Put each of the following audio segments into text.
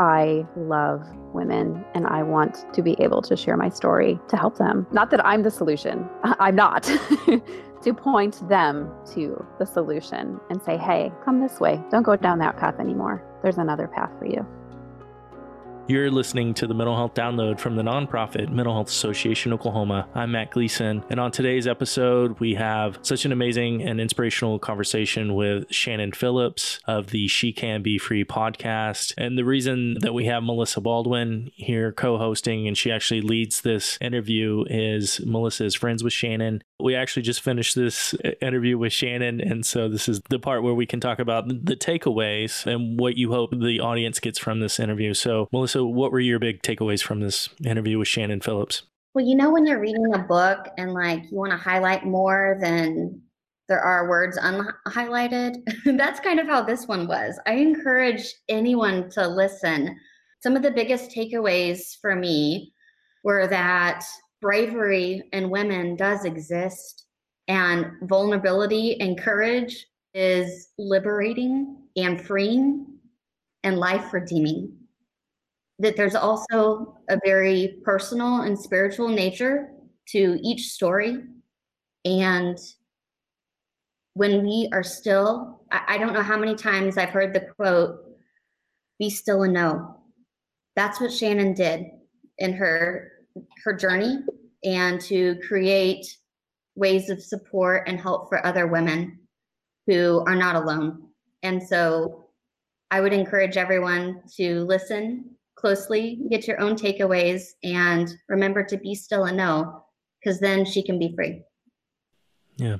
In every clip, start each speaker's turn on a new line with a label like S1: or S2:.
S1: I love women and I want to be able to share my story to help them. Not that I'm the solution, I'm not. to point them to the solution and say, hey, come this way. Don't go down that path anymore. There's another path for you.
S2: You're listening to the Mental Health Download from the nonprofit Mental Health Association Oklahoma. I'm Matt Gleason, and on today's episode, we have such an amazing and inspirational conversation with Shannon Phillips of the She Can Be Free podcast. And the reason that we have Melissa Baldwin here co hosting, and she actually leads this interview, is Melissa is friends with Shannon. We actually just finished this uh, interview with Shannon, and so this is the part where we can talk about the takeaways and what you hope the audience gets from this interview. So, Melissa, so, what were your big takeaways from this interview with Shannon Phillips?
S3: Well, you know, when you're reading a book and like you want to highlight more than there are words unhighlighted, that's kind of how this one was. I encourage anyone to listen. Some of the biggest takeaways for me were that bravery in women does exist, and vulnerability and courage is liberating and freeing and life redeeming that there's also a very personal and spiritual nature to each story. And when we are still, I, I, don't know how many times I've heard the quote, be still and know. That's what Shannon did in her her journey and to create ways of support and help for other women who are not alone. And so I would encourage everyone to listen closely, get your own takeaways, and remember to be still and know, because then she can be free.
S2: Yeah.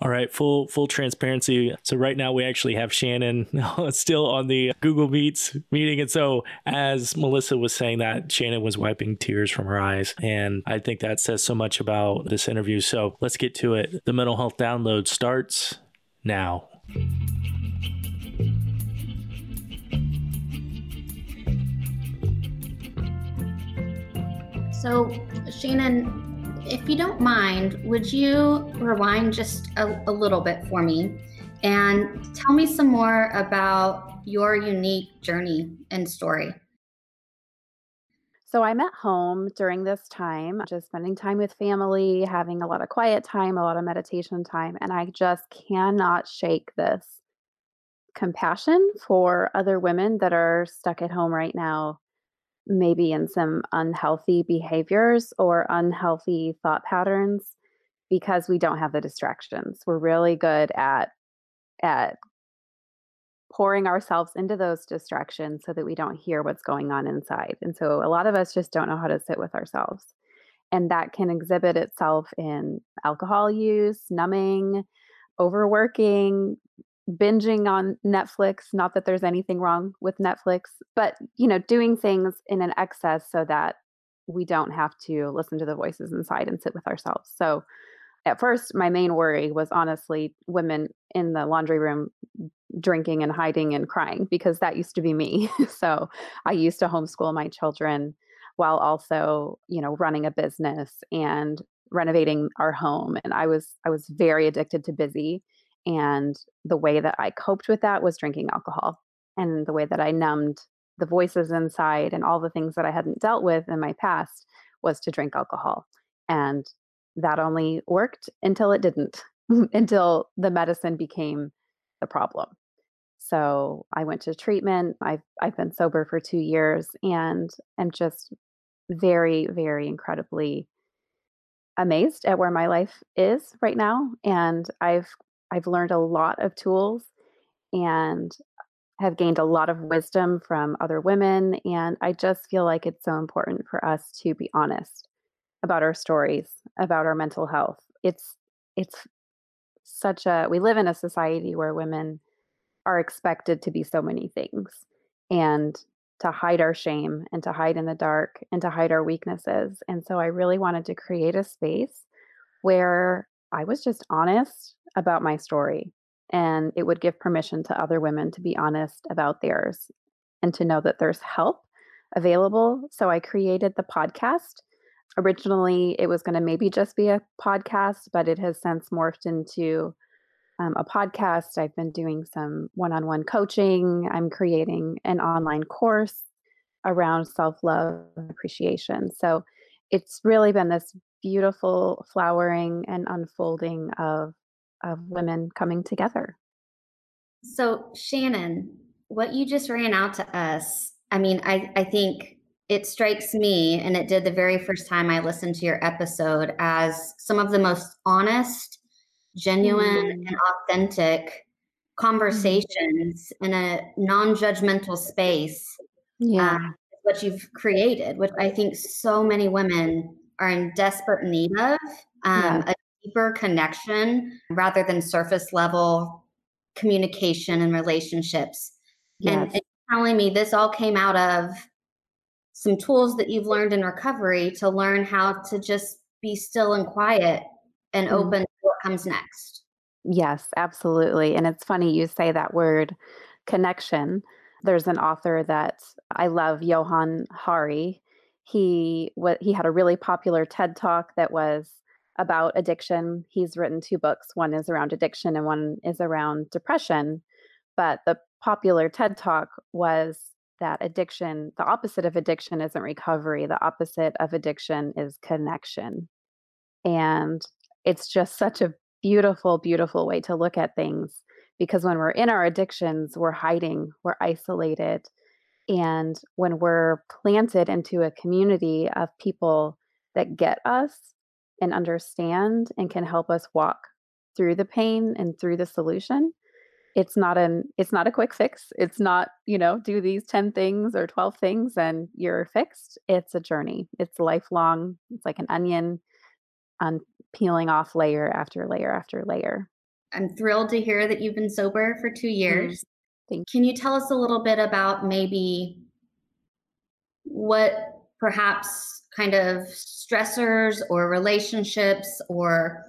S2: All right, full full transparency. So right now we actually have Shannon still on the Google Meets meeting, and so as Melissa was saying that, Shannon was wiping tears from her eyes, and I think that says so much about this interview. So let's get to it. The mental health download starts now.
S3: So, Shannon, if you don't mind, would you rewind just a, a little bit for me and tell me some more about your unique journey and story?
S1: So I'm at home during this time, just spending time with family, having a lot of quiet time, a lot of meditation time, and I just cannot shake this compassion for other women that are stuck at home right now maybe in some unhealthy behaviors or unhealthy thought patterns because we don't have the distractions. We're really good at at pouring ourselves into those distractions so that we don't hear what's going on inside. And so a lot of us just don't know how to sit with ourselves. And that can exhibit itself in alcohol use, numbing, overworking, binging on Netflix. Not that there's anything wrong with Netflix, but you know, doing things in an excess so that we don't have to listen to the voices inside and sit with ourselves. So at first, my main worry was honestly women in the laundry room drinking and hiding and crying because that used to be me. so I used to homeschool my children while also, you know, running a business and renovating our home and I was I was very addicted to busy and the way that I coped with that was drinking alcohol. And the way that I numbed the voices inside and all the things that I hadn't dealt with in my past was to drink alcohol. And that only worked until it didn't, until the medicine became the problem. So I went to treatment. I've I've been sober for 2 years and I'm just very very incredibly amazed at where my life is right now and I've I've learned a lot of tools and have gained a lot of wisdom from other women. And I just feel like it's so important for us to be honest about our stories, about our mental health. It's, it's such a, we live in a society where women are expected to be so many things and to hide our shame and to hide in the dark and to hide our weaknesses. And so I really wanted to create a space where I was just honest about my story and it would give permission to other women to be honest about theirs and to know that there's help available. So I created the podcast. Originally, it was going to maybe just be a podcast, but it has since morphed into um, a podcast. I've been doing some one on one coaching. I'm creating an online course around self love and appreciation. So it's really been this beautiful flowering and unfolding of of women coming together.
S3: So Shannon, what you just ran out to us, I mean, I, I think it strikes me, and it did the very first time I listened to your episode, as some of the most honest, genuine, mm. and authentic mm-hmm. conversations mm. in a non-judgmental space. Yeah. Um, what you've created, which I think so many women are in desperate need of um, yeah. a deeper connection rather than surface level communication and relationships. Yes. And, and telling me this all came out of some tools that you've learned in recovery to learn how to just be still and quiet and mm open to what comes next.
S1: Yes, absolutely. And it's funny you say that word connection there's an author that I love, Johann Hari. He what he had a really popular TED talk that was about addiction. He's written two books. One is around addiction and one is around depression. But the popular TED talk was that addiction, the opposite of addiction isn't recovery. The opposite of addiction is connection. And it's just such a beautiful, beautiful way to look at things because when we're in our addictions, we're hiding, we're isolated. And when we're planted into a community of people that get us and understand and can help us walk through the pain and through the solution, it's not an it's not a quick fix. It's not you know do these 10 things or 12 things and you're fixed. It's a journey. It's lifelong. It's like an onion on peeling off layer after layer after layer.
S3: I'm thrilled to hear that you've been sober for two mm-hmm. years. Mm, Can you tell us a little bit about maybe what perhaps kind of stressors or relationships or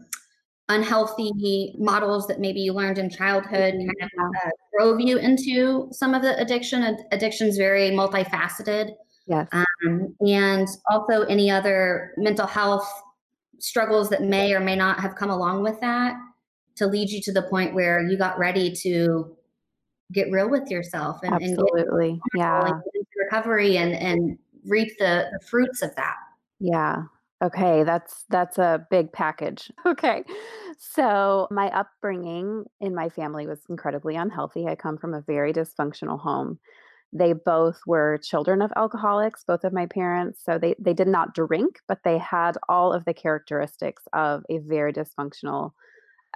S3: unhealthy models that maybe you learned in childhood mm-hmm. kind of uh, drove you into some of the addiction? Addiction is very multifaceted.
S1: Yes. Um,
S3: and also any other mental health struggles that may or may not have come along with that to lead you to the point where you got ready to get real with yourself
S1: and, absolutely and yeah.
S3: recovery and and reap the, the fruits of that.
S1: Yeah. Okay that's that's a big package. Okay so my upbringing in my family was incredibly unhealthy. I come from a very dysfunctional home. They both were children of alcoholics both of my parents so they they did not drink but they had all of the characteristics of a very dysfunctional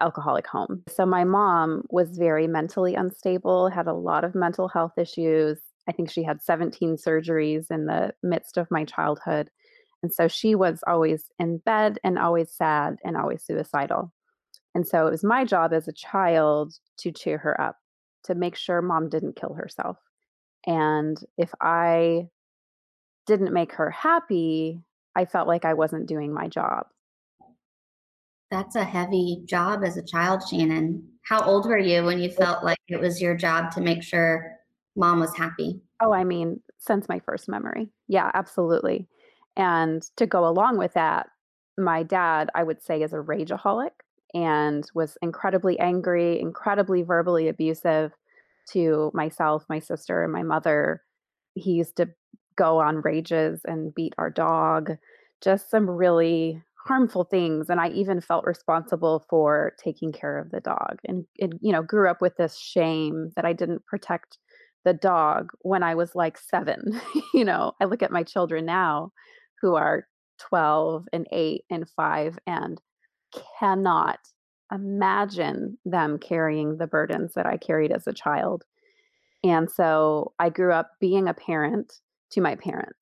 S1: alcoholic home. So my mom was very mentally unstable, had a lot of mental health issues. I think she had 17 surgeries in the midst of my childhood. And so she was always in bed and always sad and always suicidal. And so it was my job as a child to cheer her up, to make sure mom didn't kill herself. And if I didn't make her happy, I felt like I wasn't doing my job.
S3: That's a heavy job as a child, Shannon. How old were you when you felt like it was your job to make sure mom was happy?
S1: Oh, I mean, since my first memory. Yeah, absolutely. And to go along with that, my dad, I would say, is a rageaholic and was incredibly angry, incredibly verbally abusive to myself, my sister, and my mother. He used to go on rages and beat our dog. Just some really harmful things and i even felt responsible for taking care of the dog and it you know grew up with this shame that i didn't protect the dog when i was like 7 you know? I look at my children now who are 12 and 8 and 5 and cannot imagine them carrying the burdens that i carried as a child and so i grew up being a parent to my parents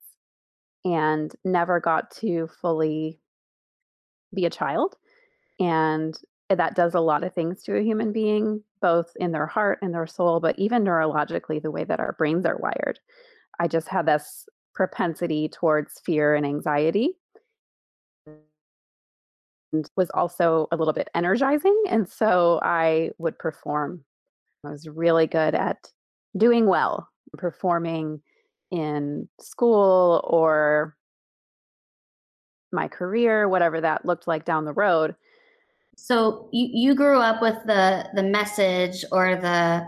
S1: and never got to fully be a child. And that does a lot of things to a human being, both in their heart and their soul, but even neurologically, the way that our brains are wired. I just had this propensity towards fear and anxiety and was also a little bit energizing. And so I would perform. I was really good at doing well, performing in school or my career, whatever that looked like down the road.
S3: So you, you grew up with the the message or the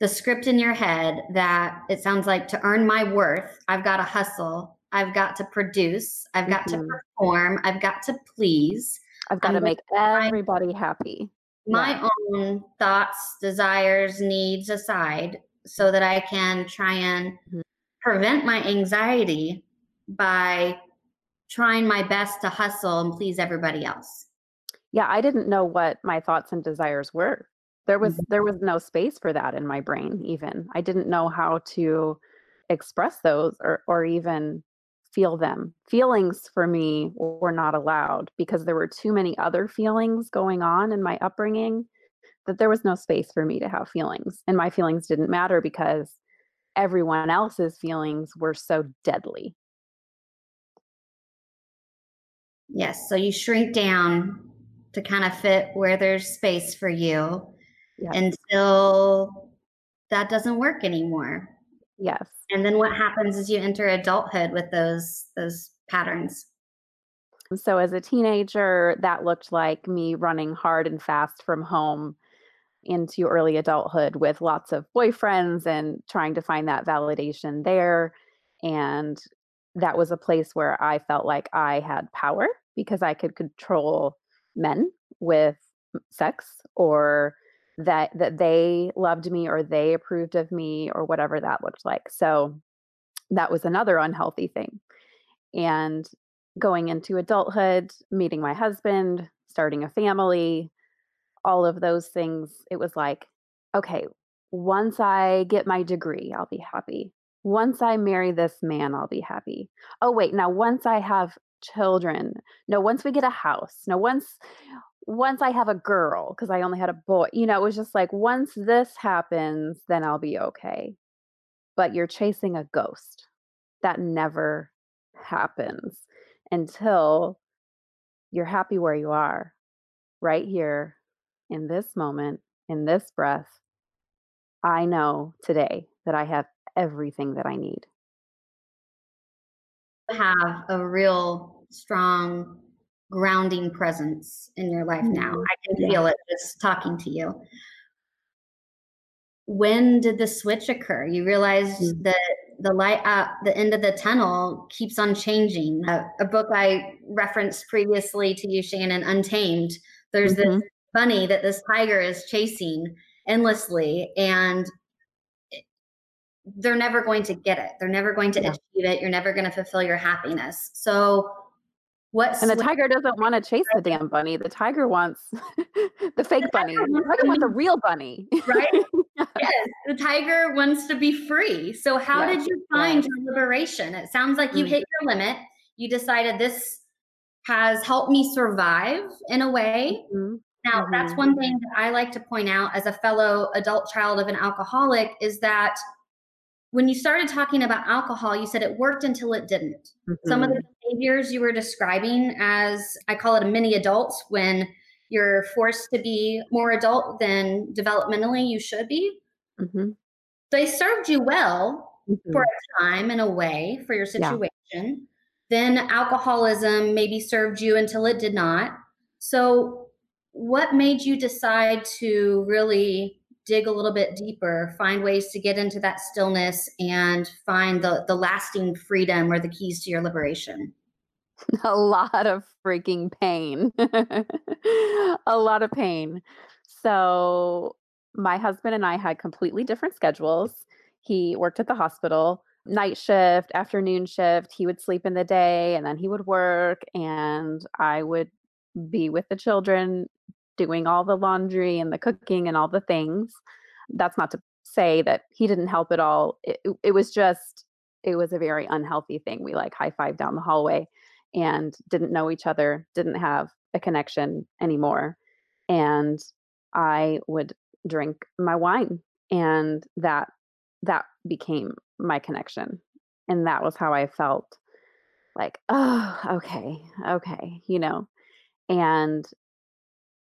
S3: the script in your head that it sounds like to earn my worth, I've got to hustle, I've got to produce, I've got mm-hmm. to perform, I've got to please.
S1: I've got to make everybody happy.
S3: My yeah. own thoughts, desires, needs aside, so that I can try and mm-hmm. prevent my anxiety by trying my best to hustle and please everybody else.
S1: Yeah, I didn't know what my thoughts and desires were. There was mm-hmm. there was no space for that in my brain even. I didn't know how to express those or or even feel them. Feelings for me were not allowed because there were too many other feelings going on in my upbringing that there was no space for me to have feelings. And my feelings didn't matter because everyone else's feelings were so deadly.
S3: Yes. So you shrink down to kind of fit where there's space for you yes. until that doesn't work anymore.
S1: Yes.
S3: And then what happens is you enter adulthood with those those patterns.
S1: So as a teenager, that looked like me running hard and fast from home into early adulthood with lots of boyfriends and trying to find that validation there. And that was a place where I felt like I had power because I could control men with sex or that that they loved me or they approved of me or whatever that looked like. So that was another unhealthy thing. And going into adulthood, meeting my husband, starting a family, all of those things, it was like, okay, once I get my degree, I'll be happy. Once I marry this man, I'll be happy. Oh, wait, now once I have children, no, once we get a house, no, once once I have a girl, because I only had a boy, you know, it was just like, once this happens, then I'll be okay. But you're chasing a ghost. That never happens until you're happy where you are, right here in this moment, in this breath. I know today that I have everything that I need.
S3: Have a real strong grounding presence in your life now. Mm-hmm. I can yeah. feel it just talking to you. When did the switch occur? You realized mm-hmm. that the light at the end of the tunnel keeps on changing. Uh, a book I referenced previously to you, Shannon, Untamed. There's mm-hmm. this bunny that this tiger is chasing endlessly, and they're never going to get it. They're never going to yeah. achieve it. You're never going to fulfill your happiness. So
S1: what and the tiger doesn't want to chase the damn bunny. The tiger wants the fake the bunny. The tiger wants a real bunny.
S3: right? yes. The tiger wants to be free. So how did you find your liberation? It sounds like you mm-hmm. hit your limit. You decided this has helped me survive in a way. Mm-hmm. Now, mm-hmm. that's one thing that I like to point out as a fellow adult child of an alcoholic is that when you started talking about alcohol, you said it worked until it didn't. Mm-hmm. Some of the mm-hmm. behaviors you were describing as I call it a mini adults when you're forced to be more adult than developmentally you should be. Mm-hmm. They served you well mm-hmm. for a time in a way for your situation. Yeah. Then alcoholism maybe served you until it did not. So, what made you decide to really dig a little bit deeper, find ways to get into that stillness and find the, the lasting freedom or the keys to your liberation?
S1: A lot of freaking pain. a lot of pain. So, my husband and I had completely different schedules. He worked at the hospital, night shift, afternoon shift. He would sleep in the day and then he would work, and I would be with the children doing all the laundry and the cooking and all the things. That's not to say that he didn't help at all. It, it was just, it was a very unhealthy thing. We like high five down the hallway and didn't know each other, didn't have a connection anymore. And I would drink my wine and that that became my connection. And that was how I felt like, oh, okay, okay, you know. And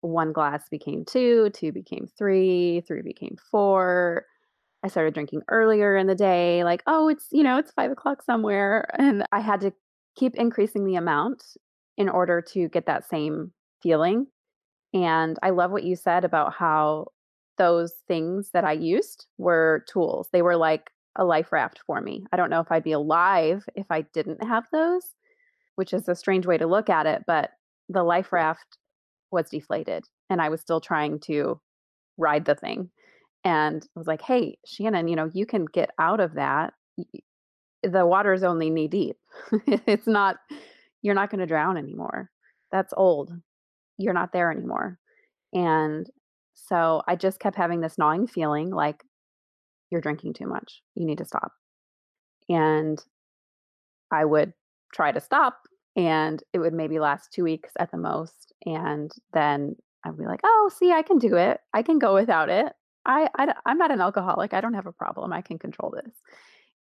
S1: one glass became two, two became three, three became four. I started drinking earlier in the day, like, oh, it's, you know, it's five o'clock somewhere. And I had to keep increasing the amount in order to get that same feeling. And I love what you said about how those things that I used were tools. They were like a life raft for me. I don't know if I'd be alive if I didn't have those, which is a strange way to look at it, but the life raft was deflated and I was still trying to ride the thing. And I was like, "Hey, Shannon, you know, you can get out of that. The water is only knee deep. it's not you're not going to drown anymore. That's old. You're not there anymore." And so I just kept having this gnawing feeling like you're drinking too much. You need to stop. And I would try to stop and it would maybe last 2 weeks at the most and then I'd be like, "Oh, see, I can do it. I can go without it. I I I'm not an alcoholic. I don't have a problem. I can control this."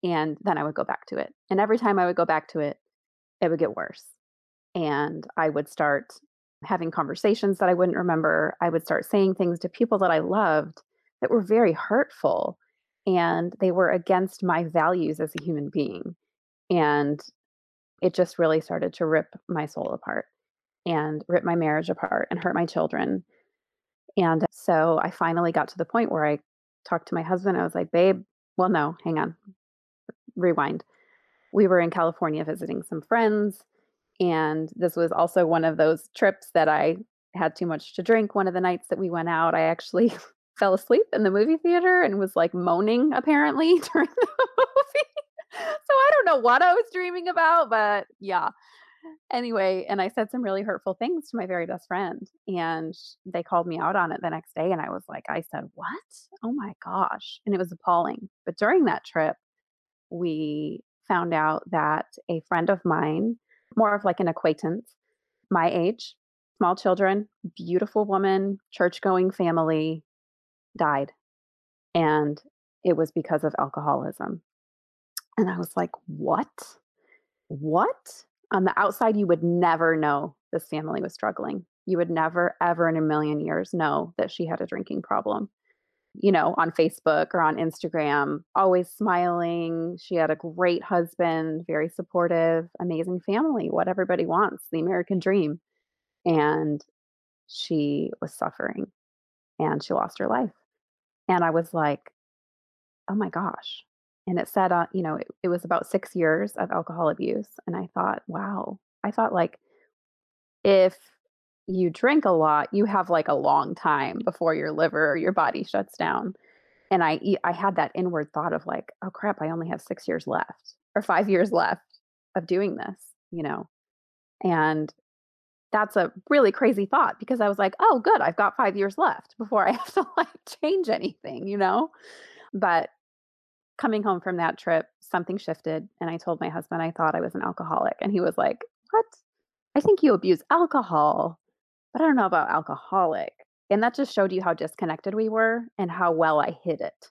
S1: And then I would go back to it. And every time I would go back to it, it would get worse. And I would start having conversations that I wouldn't remember. I would start saying things to people that I loved that were very hurtful and they were against my values as a human being. And it just really started to rip my soul apart and rip my marriage apart and hurt my children. And so I finally got to the point where I talked to my husband. I was like, babe, well, no, hang on, rewind. We were in California visiting some friends. And this was also one of those trips that I had too much to drink. One of the nights that we went out, I actually fell asleep in the movie theater and was like moaning apparently during the movie. So I don't know what I was dreaming about, but yeah. Anyway, and I said some really hurtful things to my very best friend, and they called me out on it the next day. And I was like, I said, What? Oh my gosh. And it was appalling. But during that trip, we found out that a friend of mine, more of like an acquaintance, my age, small children, beautiful woman, church going family, died. And it was because of alcoholism. And I was like, what? What? On the outside, you would never know this family was struggling. You would never, ever in a million years know that she had a drinking problem. You know, on Facebook or on Instagram, always smiling. She had a great husband, very supportive, amazing family, what everybody wants, the American dream. And she was suffering and she lost her life. And I was like, "Oh my gosh." And it said, you know, it, it was about six years of alcohol abuse. And I thought, wow. I thought like if you drink a lot, you have like a long time before your liver or your body shuts down. And i i had that inward thought of like, oh crap, I only have six years left or five years left of doing this, you know. And that's a really crazy thought because I was like, "Oh, good, I've got 5 years left before I have to, like, change anything," you know? But coming home from that trip, something shifted, and I told my husband I thought I was an alcoholic, and he was like, "What? I think you abuse alcohol, but I don't know about alcoholic." And that just showed you how disconnected we were and how well I hid it.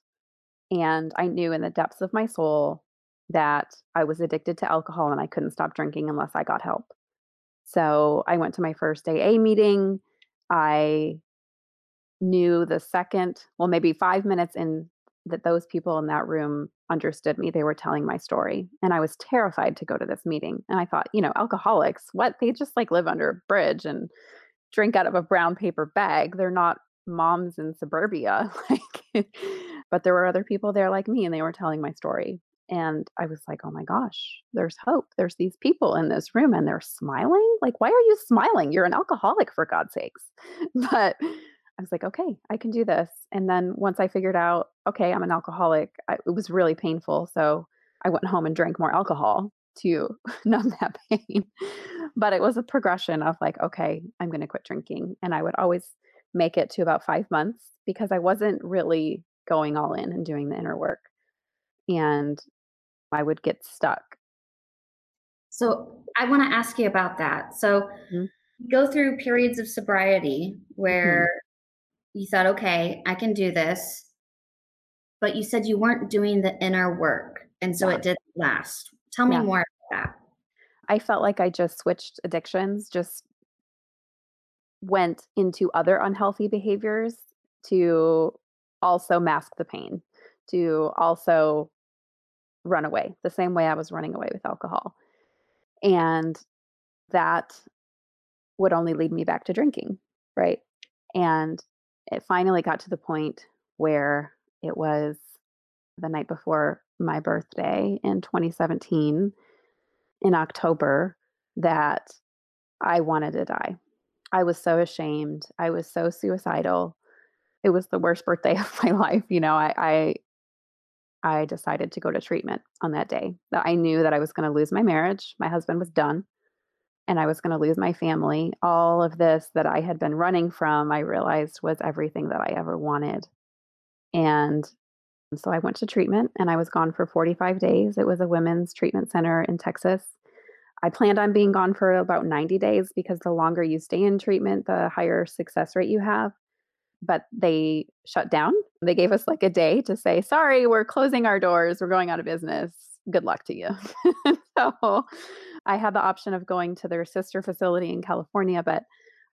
S1: And I knew in the depths of my soul that I was addicted to alcohol and I couldn't stop drinking unless I got help. So I went to my first AA meeting. I knew the second, well, maybe five minutes in that those people in that room understood me. They were telling my story. And I was terrified to go to this meeting. And I thought, you know, alcoholics, what? They just like live under a bridge and drink out of a brown paper bag. They're not moms in suburbia. Like, but there were other people there like me and they were telling my story. And I was like, oh my gosh, there's hope. There's these people in this room and they're smiling. Like, why are you smiling? You're an alcoholic, for God's sakes. But I was like, okay, I can do this. And then once I figured out, okay, I'm an alcoholic, I, it was really painful. So I went home and drank more alcohol to numb that pain. but it was a progression of like, okay, I'm going to quit drinking. And I would always make it to about five months because I wasn't really going all in and doing the inner work. And I would get stuck.
S3: So I want to ask you about that. So
S1: Mhm.
S3: go through periods of sobriety where you thought, okay, I can do this, but you said you weren't doing the inner work, and so
S1: Yeah.
S3: it didn't last. Tell me
S1: Yeah.
S3: more about that.
S1: I felt like I just switched addictions, just went into other unhealthy behaviors to also mask the pain, to also run away the same way I was running away with alcohol. And that would only lead me back to drinking, right? And it finally got to the point where it was the night before my birthday in 2017 in October that I wanted to die. I was so ashamed. I was so suicidal. It was the worst birthday of my life. You know, I I, I decided to go to treatment on that day. I knew that I was going to lose my marriage. My husband was done and I was going to lose my family. All of this that I had been running from, I realized was everything that I ever wanted. And so I went to treatment and I was gone for 45 days. It was a women's treatment center in Texas. I planned on being gone for about 90 days because the longer you stay in treatment, the higher success rate you have. But they shut down. They gave us like a day to say, sorry, we're closing our doors. We're going out of business. Good luck to you. so I had the option of going to their sister facility in California, but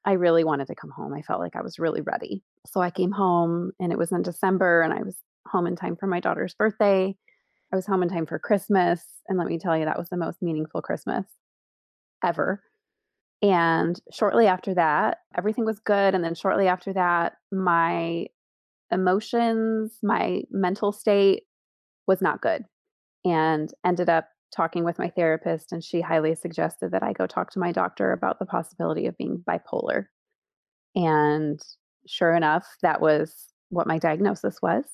S1: I really wanted to come home. I felt like I was really ready. So I came home and it was in December and I was home in time for my daughter's birthday. I was home in time for Christmas. And let me tell you, that was the most meaningful Christmas ever. And shortly after that, everything was good. And then shortly after that, my emotions, my mental state was not good and ended up talking with my therapist. And she highly suggested that I go talk to my doctor about the possibility of being bipolar. And sure enough, that was what my diagnosis was.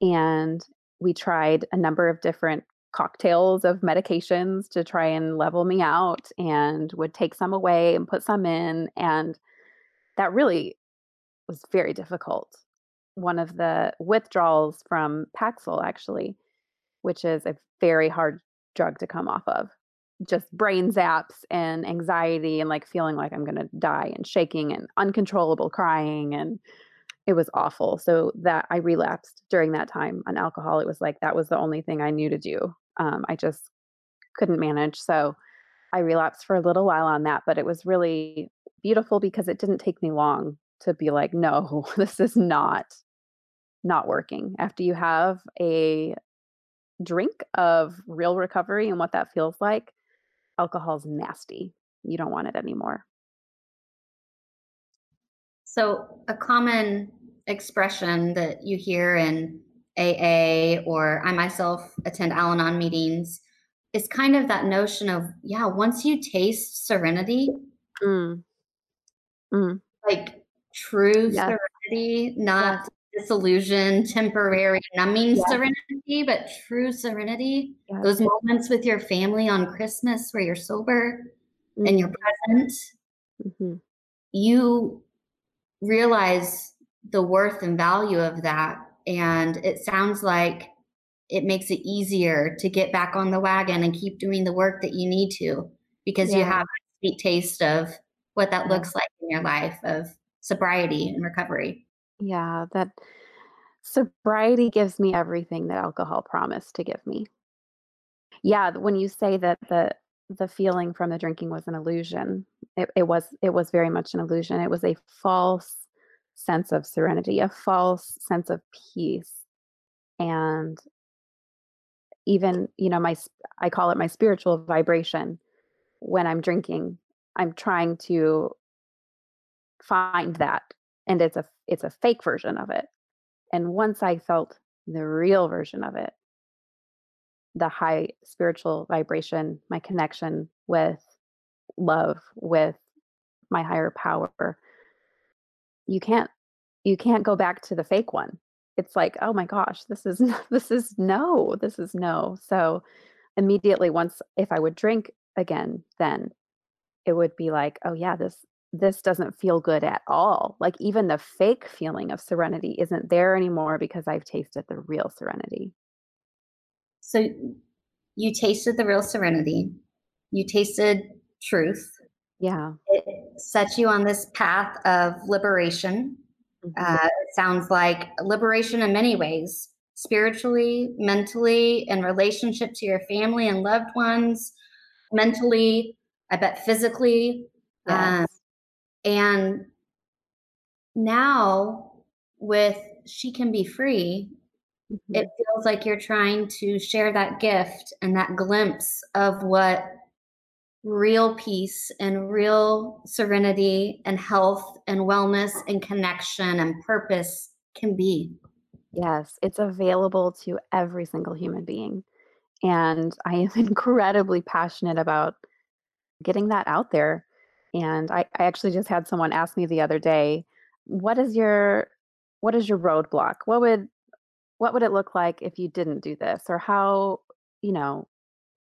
S1: And we tried a number of different cocktails of medications to try and level me out and would take some away and put some in. And that really was very difficult. One of the withdrawals from Paxil, actually, which is a very hard drug to come off of, just brain zaps and anxiety and like feeling like I'm going to die and shaking and uncontrollable crying. And it was awful. So that I relapsed during that time on alcohol. It was like that was the only thing I knew to do. Um, I just couldn't manage. So I relapsed for a little while on that, but it was really beautiful because it didn't take me long to be like, no, this is not not working. After you have a drink of real recovery and what that feels like, alcohol's nasty. You don't want it anymore.
S3: So, a common expression that you hear in AA or I myself attend Al Anon meetings is kind of that notion of, yeah, once you taste serenity, mm. Mm. like true yes. serenity, not. Disillusion, temporary, numbing yes. serenity, but true serenity. Those moments with your family on Christmas where you're sober mm-hmm. and you're present. Mm-hmm. You realize the worth and value of that. And it sounds like it makes it easier to get back on the wagon and keep doing the work that you need to because yeah. you have a sweet taste of what that looks like in your life of sobriety and recovery.
S1: Yeah, that sobriety gives me everything that alcohol promised to give me. Yeah, when you say that the the feeling from the drinking was an illusion, it, it was it was very much an illusion. It was a false sense of serenity, a false sense of peace. And even, you know, my I call it my spiritual vibration when I'm drinking. I'm trying to find that and it's a it's a fake version of it. And once I felt the real version of it, the high spiritual vibration, my connection with love, with my higher power, you can't you can't go back to the fake one it's like oh my gosh this is this is no this is no so immediately once if i would drink again then it would be like oh yeah this this doesn't feel good at all like even the fake feeling of serenity isn't there anymore because i've tasted the real serenity
S3: so you tasted the real serenity you tasted truth
S1: yeah.
S3: It sets you on this path of liberation. Mm-hmm. Uh, it sounds like liberation in many ways spiritually, mentally, in relationship to your family and loved ones, mentally, I bet physically. Yes. Um, and now, with She Can Be Free, mm-hmm. it feels like you're trying to share that gift and that glimpse of what real peace and real serenity and health and wellness and connection and purpose can be.
S1: Yes, it's available to every single human being. And I am incredibly passionate about getting that out there. And I, I actually just had someone ask me the other day, what is your what is your roadblock? What would what would it look like if you didn't do this? Or how, you know,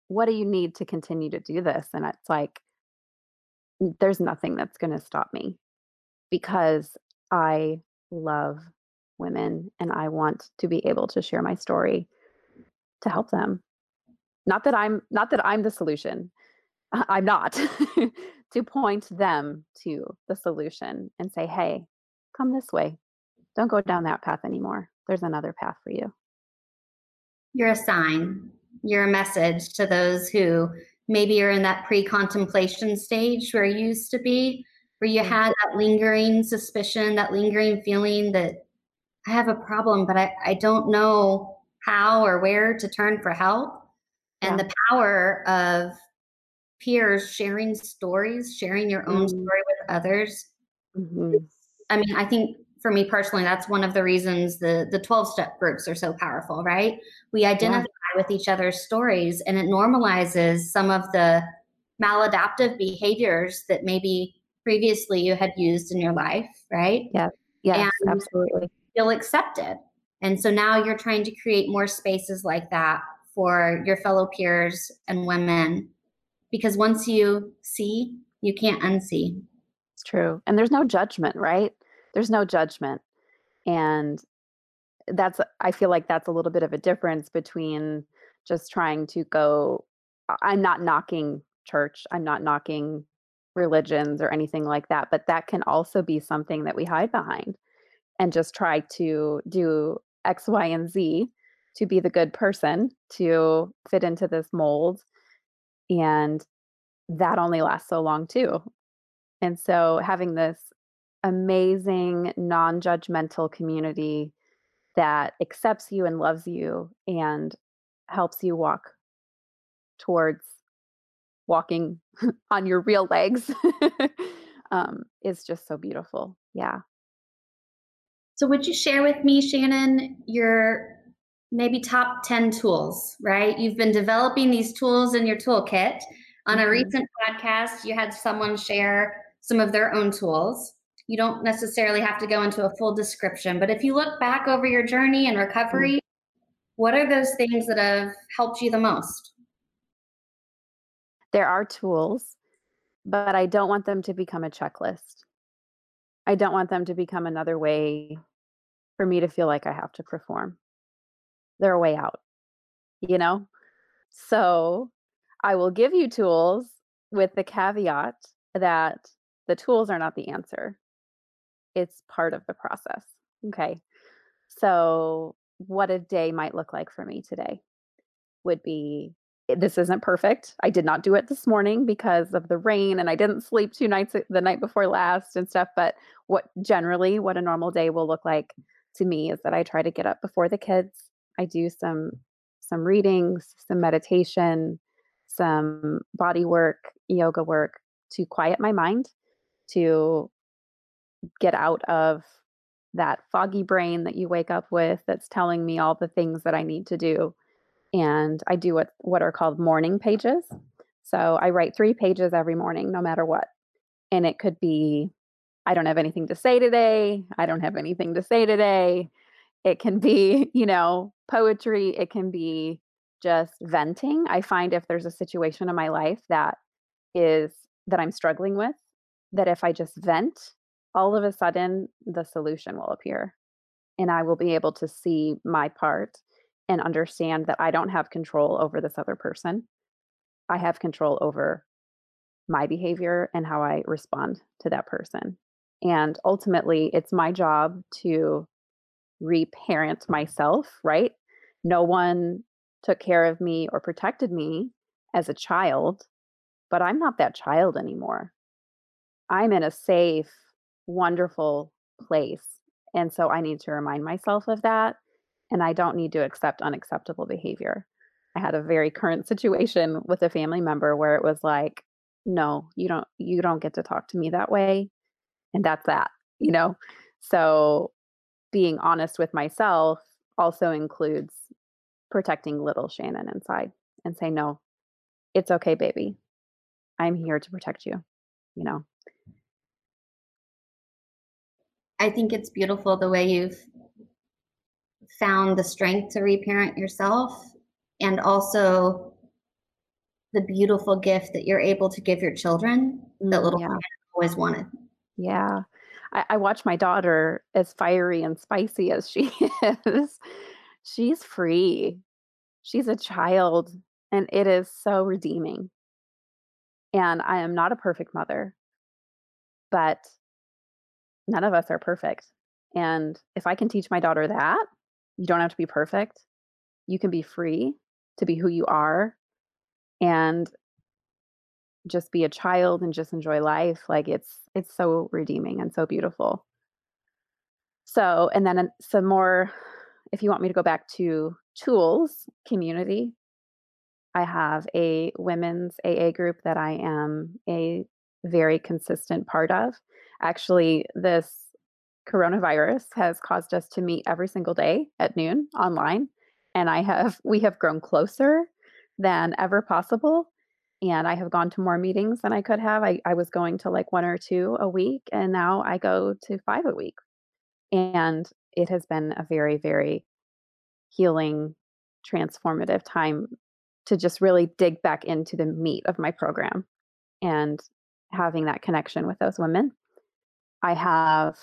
S1: what do you need to continue to do this? And it's like, there's nothing that's going to stop me because I love women and I want to be able to share my story to help them. Not that I'm not that I'm the solution. I'm not. to point them to the solution and say, "Hey, come this way. Don't go down that path anymore. There's another path for you."
S3: You're a sign. You're a message to those who maybe are in that pre-contemplation stage where you used to be, where you
S1: Mm.
S3: had that lingering suspicion, that lingering feeling that I have a problem, but I, I don't know how or where to turn for help. And
S1: Yeah.
S3: the power of peers sharing stories, sharing your own
S1: Mm.
S3: story with others.
S1: Mhm.
S3: I mean, I think for me personally, that's one of the reasons the the 12 step groups are so powerful, right? We
S1: Yeah.
S3: identify with each other's stories and it normalizes some of the maladaptive behaviors that maybe previously you had used in your life, right?
S1: yeah
S3: yeah
S1: absolutely.
S3: feel accepted. And so now you're trying to create more spaces like that for your fellow peers and women because once you see, you can't unsee.
S1: It's true. And there's no judgment, right? There's no judgment. And that's I feel like that's a little bit of a difference between just trying to go I'm not knocking church. I'm not knocking religions or anything like that, but that can also be something that we hide behind and just try to do X, Y, and Z to be the good person, to fit into this mold. And that only lasts so long too. And so having this amazing non-judgmental community that accepts you and loves you and helps you walk towards walking on your real legs um, is just so beautiful. Yeah.
S3: So would you share with me, Shannon, your maybe top 10 tools, right? You've been developing these tools in your toolkit. On a
S1: Mhm.
S3: recent podcast, you had someone share some of their own tools. You don't necessarily have to go into a full description, but if you look back over your journey and recovery, what are those things that have helped you the most?
S1: There are tools, but I don't want them to become a checklist. I don't want them to become another way for me to feel like I have to perform. They're a way out, you know? So I will give you tools with the caveat that the tools are not the answer. It's part of the process. Okay. So, what a day might look like for me today would be eh, this isn't perfect. I did not do it this morning because of the rain and I didn't sleep two nights the night before last and stuff. But what generally, what a normal day will look like to me is that I try to get up before the kids. I do some some readings, some meditation, some body work, yoga work to quiet my mind, to get out of that foggy brain that you wake up with that's telling me all the things that I need to do. And I do what what are called morning pages. So I write 3 pages every morning no matter what. And it could be I don't have anything to say today. I don't have anything to say today. It can be, you know, poetry, it can be just venting. I find if there's a situation in my life that is that I'm struggling with, that if I just vent, all of a sudden the solution will appear and I will be able to see my part and understand that I don't have control over this other person. I have control over my behavior and how I respond to that person. And ultimately, it's my job to reparent mm-hmm. myself, right? No one took care of me or protected me as a child, but I'm not that child anymore. I'm in a safe, wonderful place. And so I need to remind myself of that. And I don't need to accept unacceptable behavior. I had a very current situation with a family member where it was like, no, you don't you don't get to talk to me that way. And that's that, you know? So being honest with myself also includes protecting little Shannon inside and say, no, it's okay, baby. I'm here to protect you, you know.
S3: I think it's beautiful the way you've found the strength to reparent yourself and also the beautiful gift that you're able to give your children that mm, little
S1: Yeah.
S3: always wanted.
S1: Yeah. I, I watch my daughter as fiery and spicy as she is. She's free. She's a child, and it is so redeeming. And I am not a perfect mother, but none of us are perfect. And if I can teach my daughter that, you don't have to be perfect. You can be free to be who you are and just be a child and just enjoy life. Like it's it's so redeeming and so beautiful. So, and then some more if you want me to go back to tools, community, I have a women's AA group that I am a very consistent part of. Actually, this coronavirus has caused us to meet every single day at noon online, and I have we have grown closer than ever possible. And I have gone to more meetings than I could have. I, I was going to like one or two a week, and now I go to five a week. And it has been a very, very healing, transformative time to just really dig back into the meat of my program and having that connection with those women. I have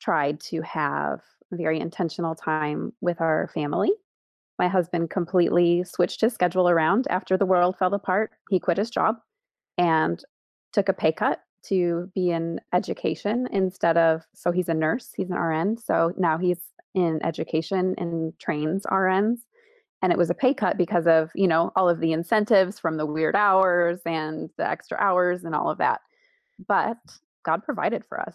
S1: tried to have very intentional time with our family. My husband completely switched his schedule around after the world fell apart. He quit his job and took a pay cut to be in education instead of, so he's a nurse, he's an RN. So now he's in education and trains RNs and it was a pay cut because of you know all of the incentives from the weird hours and the extra hours and all of that but god provided for us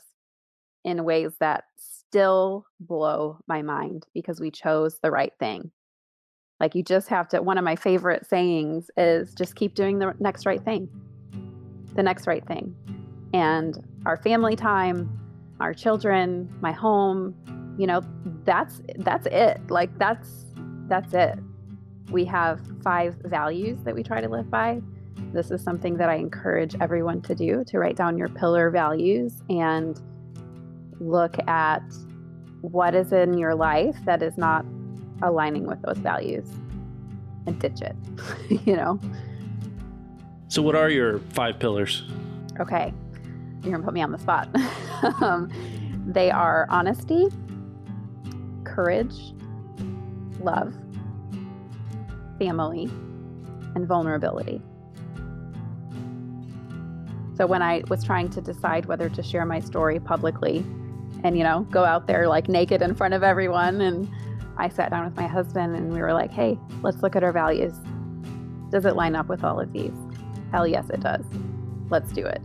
S1: in ways that still blow my mind because we chose the right thing like you just have to one of my favorite sayings is just keep doing the next right thing. The next right thing. And our family time our children my home you know that's that's it. Like that's that's it. We have five values that we try to live by. This is something that I encourage everyone to do to write down your pillar values and look at what is in your life that is not aligning with those values and ditch it, you know?
S2: So, what are your five pillars?
S1: Okay, you're gonna put me on the spot. um, they are honesty, courage, love, family, and vulnerability. So when I was trying to decide whether to share my story publicly and, you know, go out there like naked in front of everyone, and I sat down with my husband and we were like, hey, let's look at our values. Does it line up with all of these? Hell yes, it does. Let's do it.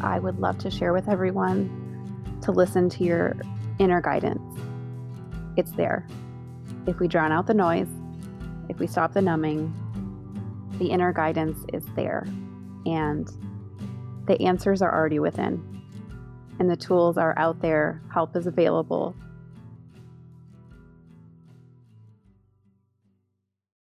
S1: I would love to share with everyone to listen to your inner guidance. It's there. If we drown out the noise, if we stop the numbing, the inner guidance is there. And the answers are already within. And the tools are out there. Help is available.